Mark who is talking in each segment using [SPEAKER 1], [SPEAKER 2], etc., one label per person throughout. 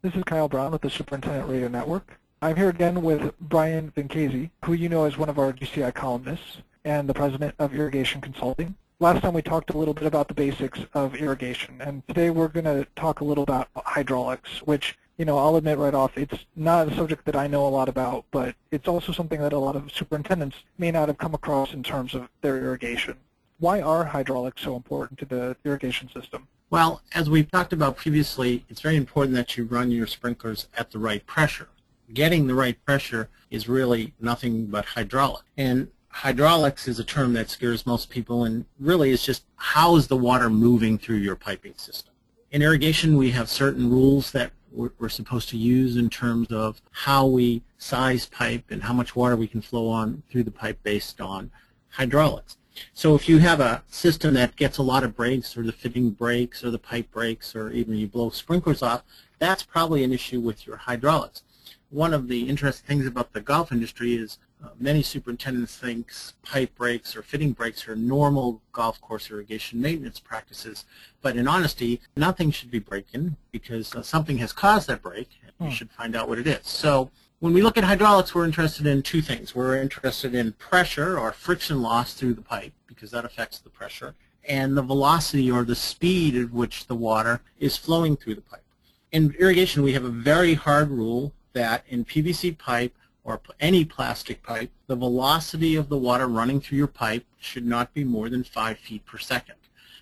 [SPEAKER 1] This is Kyle Brown with the Superintendent Radio Network. I'm here again with Brian Vinchesi, who you know as one of our GCI columnists and the president of Irrigation Consulting. Last time we talked a little bit about the basics of irrigation, and today we're going to talk a little about hydraulics, which, you know, I'll admit right off, it's not a subject that I know a lot about, but it's also something that a lot of superintendents may not have come across in terms of their irrigation. Why are hydraulics so important to the irrigation system?
[SPEAKER 2] Well, as we've talked about previously, it's very important that you run your sprinklers at the right pressure. Getting the right pressure is really nothing but hydraulic. And hydraulics is a term that scares most people and really is just how is the water moving through your piping system. In irrigation, we have certain rules that we're supposed to use in terms of how we size pipe and how much water we can flow on through the pipe based on hydraulics. So if you have a system that gets a lot of breaks or the fitting breaks or the pipe breaks or even you blow sprinklers off, that's probably an issue with your hydraulics. One of the interesting things about the golf industry is uh, many superintendents think pipe breaks or fitting breaks are normal golf course irrigation maintenance practices, but in honesty, nothing should be breaking because uh, something has caused that break, and you hmm. should find out what it is. So when we look at hydraulics, we're interested in two things. We're interested in pressure or friction loss through the pipe because that affects the pressure, and the velocity or the speed at which the water is flowing through the pipe. In irrigation, we have a very hard rule that in PVC pipe or any plastic pipe, the velocity of the water running through your pipe should not be more than 5 feet per second.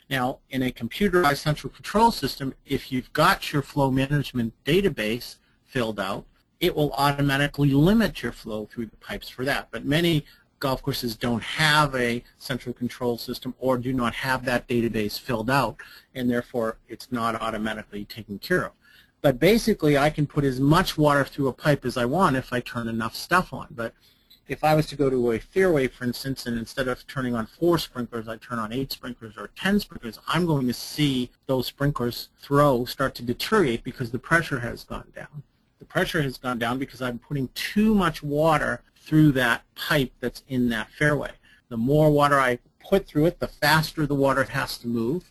[SPEAKER 2] Now, in a computerized central control system, if you've got your flow management database filled out, it will automatically limit your flow through the pipes for that. But many golf courses don't have a central control system or do not have that database filled out, and therefore it's not automatically taken care of. But basically, I can put as much water through a pipe as I want if I turn enough stuff on. But if I was to go to a fairway, for instance, and instead of turning on four sprinklers, I turn on eight sprinklers or ten sprinklers, I'm going to see those sprinklers throw start to deteriorate because the pressure has gone down the pressure has gone down because I'm putting too much water through that pipe that's in that fairway. The more water I put through it, the faster the water has to move,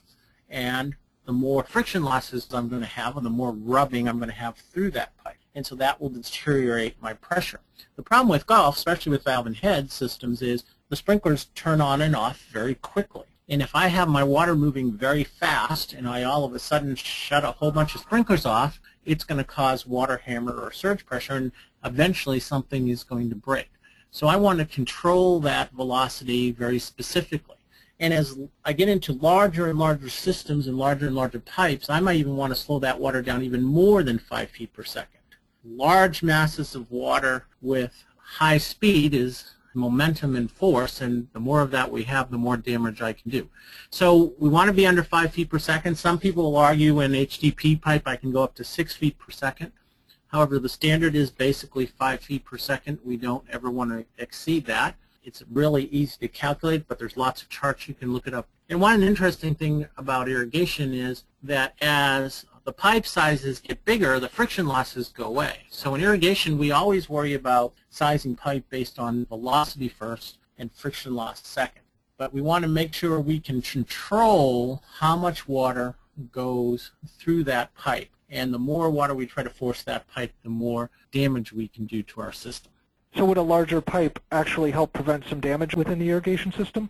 [SPEAKER 2] and the more friction losses I'm going to have and the more rubbing I'm going to have through that pipe. And so that will deteriorate my pressure. The problem with golf, especially with valve and head systems, is the sprinklers turn on and off very quickly. And if I have my water moving very fast and I all of a sudden shut a whole bunch of sprinklers off, it's going to cause water hammer or surge pressure, and eventually something is going to break. So I want to control that velocity very specifically. And as I get into larger and larger systems and larger and larger pipes, I might even want to slow that water down even more than 5 feet per second. Large masses of water with high speed is momentum and force, and the more of that we have, the more damage I can do. So we want to be under 5 feet per second. Some people will argue in HDP pipe I can go up to 6 feet per second. However, the standard is basically 5 feet per second. We don't ever want to exceed that. It's really easy to calculate, but there's lots of charts you can look it up. And one interesting thing about irrigation is that as the pipe sizes get bigger, the friction losses go away. So in irrigation, we always worry about sizing pipe based on velocity first and friction loss second. But we want to make sure we can control how much water goes through that pipe. And the more water we try to force that pipe, the more damage we can do to our system.
[SPEAKER 1] So would a larger pipe actually help prevent some damage within the irrigation system?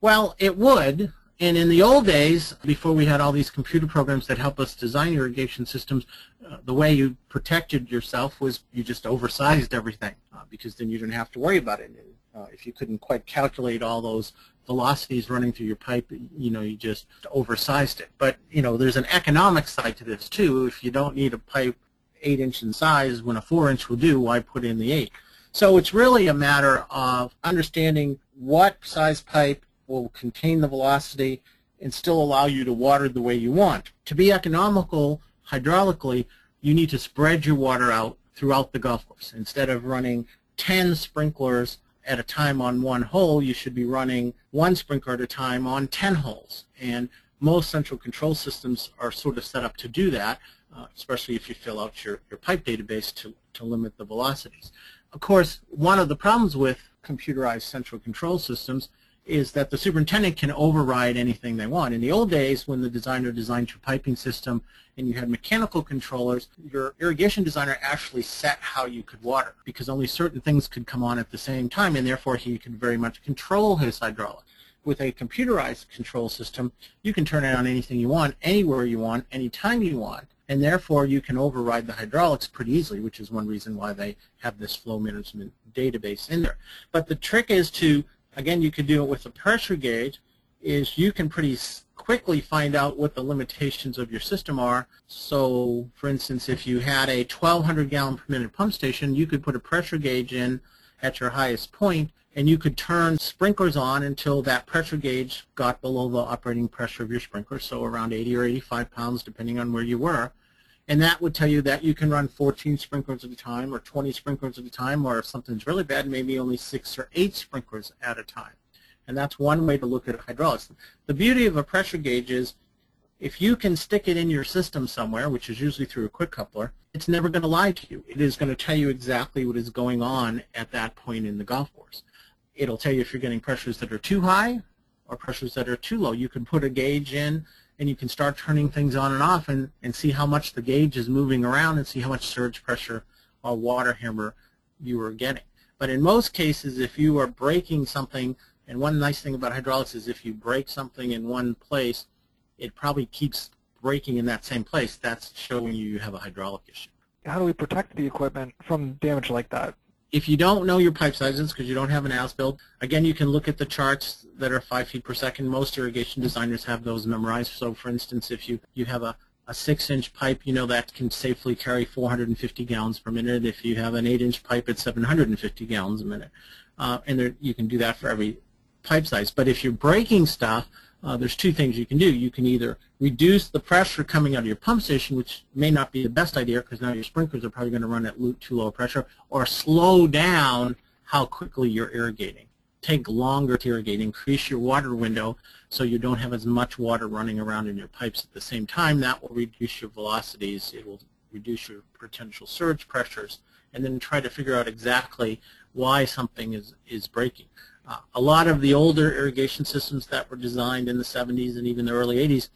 [SPEAKER 2] Well, it would, and in the old days, before we had all these computer programs that help us design irrigation systems, uh, the way you protected yourself was you just oversized everything uh, because then you didn't have to worry about it. Uh, if you couldn't quite calculate all those velocities running through your pipe, you know, you just oversized it. But, you know, there's an economic side to this too. If you don't need a pipe 8 inch in size when a 4 inch will do, why put in the 8? So it's really a matter of understanding what size pipe will contain the velocity and still allow you to water the way you want. To be economical hydraulically, you need to spread your water out throughout the golf course. Instead of running 10 sprinklers at a time on one hole, you should be running one sprinkler at a time on 10 holes. And most central control systems are sort of set up to do that, uh, especially if you fill out your, your pipe database to, to limit the velocities. Of course, one of the problems with computerized central control systems is that the superintendent can override anything they want. In the old days, when the designer designed your piping system and you had mechanical controllers, your irrigation designer actually set how you could water because only certain things could come on at the same time, and therefore he could very much control his hydraulic. With a computerized control system, you can turn it on anything you want, anywhere you want, anytime you want, and therefore you can override the hydraulics pretty easily, which is one reason why they have this flow management database in there. But the trick is to again, you could do it with a pressure gauge, is you can pretty quickly find out what the limitations of your system are. So, for instance, if you had a 1,200 gallon per minute pump station, you could put a pressure gauge in at your highest point, and you could turn sprinklers on until that pressure gauge got below the operating pressure of your sprinkler, so around 80 or 85 pounds, depending on where you were. And that would tell you that you can run 14 sprinklers at a time or 20 sprinklers at a time, or if something's really bad, maybe only six or eight sprinklers at a time. And that's one way to look at hydraulics. The beauty of a pressure gauge is if you can stick it in your system somewhere, which is usually through a quick coupler, it's never going to lie to you. It is going to tell you exactly what is going on at that point in the golf course. It'll tell you if you're getting pressures that are too high or pressures that are too low. You can put a gauge in and you can start turning things on and off and, and see how much the gauge is moving around and see how much surge pressure or water hammer you are getting. But in most cases, if you are breaking something, and one nice thing about hydraulics is if you break something in one place, it probably keeps breaking in that same place. That's showing you you have a hydraulic issue.
[SPEAKER 1] How do we protect the equipment from damage like that?
[SPEAKER 2] If you don't know your pipe sizes because you don't have an as-built, again, you can look at the charts that are 5 feet per second. Most irrigation designers have those memorized. So, for instance, if you, you have a, a 6-inch pipe, you know that can safely carry 450 gallons per minute. If you have an 8-inch pipe, it's 750 gallons a minute. Uh, and there, you can do that for every pipe size. But if you're breaking stuff, uh, there's two things you can do. You can either reduce the pressure coming out of your pump station, which may not be the best idea because now your sprinklers are probably going to run at too low pressure, or slow down how quickly you're irrigating. Take longer to irrigate. Increase your water window so you don't have as much water running around in your pipes at the same time. That will reduce your velocities. It will reduce your potential surge pressures. And then try to figure out exactly why something is, is breaking. Uh, a lot of the older irrigation systems that were designed in the 70s and even the early 80s,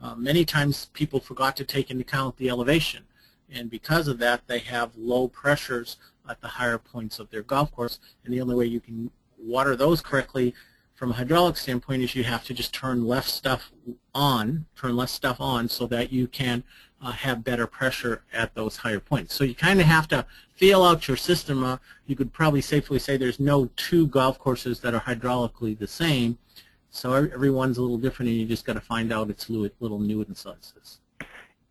[SPEAKER 2] uh, many times people forgot to take into account the elevation. And because of that, they have low pressures at the higher points of their golf course. And the only way you can water those correctly from a hydraulic standpoint is you have to just turn less stuff on, turn less stuff on so that you can uh, have better pressure at those higher points. So you kind of have to feel out your system. Uh, you could probably safely say there's no two golf courses that are hydraulically the same. So everyone's a little different, and you just got to find out its little nuances.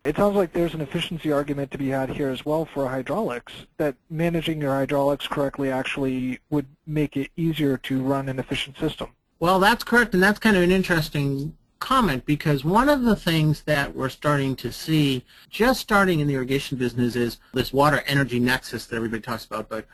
[SPEAKER 1] It sounds like there's an efficiency argument to be had here as well for hydraulics, that managing your hydraulics correctly actually would make it easier to run an efficient system.
[SPEAKER 2] Well, that's correct, and that's kind of an interesting comment because one of the things that we're starting to see just starting in the irrigation business is this water energy nexus that everybody talks about. But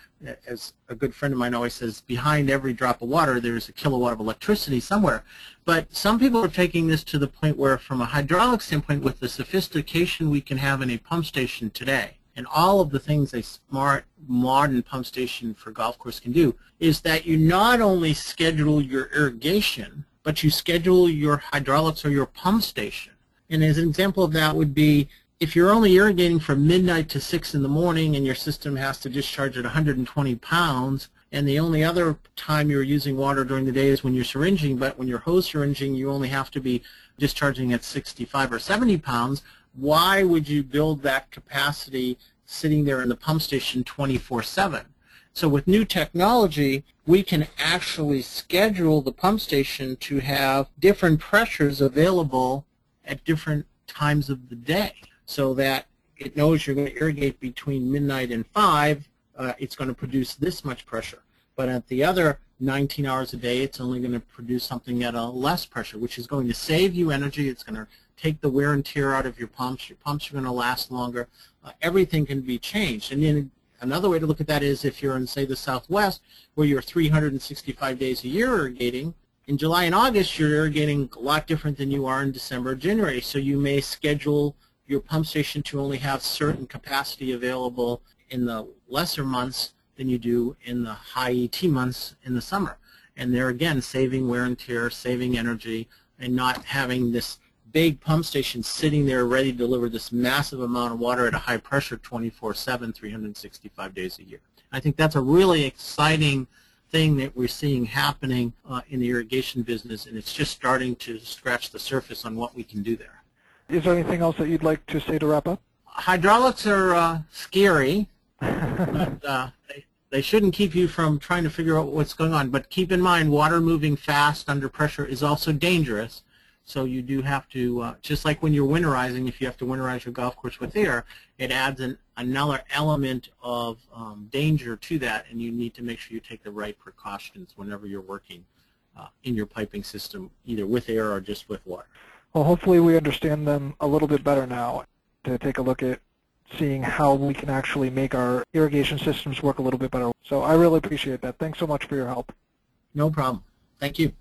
[SPEAKER 2] as a good friend of mine always says behind every drop of water there's a kilowatt of electricity somewhere. But some people are taking this to the point where from a hydraulic standpoint with the sophistication we can have in a pump station today and all of the things a smart modern pump station for golf course can do is that you not only schedule your irrigation but you schedule your hydraulics or your pump station. And as an example of that would be if you're only irrigating from midnight to 6 in the morning and your system has to discharge at 120 pounds, and the only other time you're using water during the day is when you're syringing, but when you're hose syringing, you only have to be discharging at 65 or 70 pounds, why would you build that capacity sitting there in the pump station 24-7? So with new technology, we can actually schedule the pump station to have different pressures available at different times of the day so that it knows you're going to irrigate between midnight and 5, uh, it's going to produce this much pressure. But at the other 19 hours a day, it's only going to produce something at a less pressure, which is going to save you energy. It's going to take the wear and tear out of your pumps. Your pumps are going to last longer. Uh, everything can be changed. And then Another way to look at that is if you're in, say, the Southwest, where you're 365 days a year irrigating, in July and August, you're irrigating a lot different than you are in December or January. So you may schedule your pump station to only have certain capacity available in the lesser months than you do in the high ET months in the summer. And they're, again, saving wear and tear, saving energy, and not having this big pump station sitting there ready to deliver this massive amount of water at a high pressure 24-7, 365 days a year. I think that's a really exciting thing that we're seeing happening uh, in the irrigation business, and it's just starting to scratch the surface on what we can do there.
[SPEAKER 1] Is there anything else that you'd like to say to wrap up?
[SPEAKER 2] Hydraulics are uh, scary, but uh, they, they shouldn't keep you from trying to figure out what's going on. But keep in mind, water moving fast under pressure is also dangerous. So you do have to, uh, just like when you're winterizing, if you have to winterize your golf course with air, it adds an, another element of um, danger to that, and you need to make sure you take the right precautions whenever you're working uh, in your piping system, either with air or just with water.
[SPEAKER 1] Well, hopefully we understand them a little bit better now to take a look at seeing how we can actually make our irrigation systems work a little bit better. So I really appreciate that. Thanks so much for your help.
[SPEAKER 2] No problem. Thank you.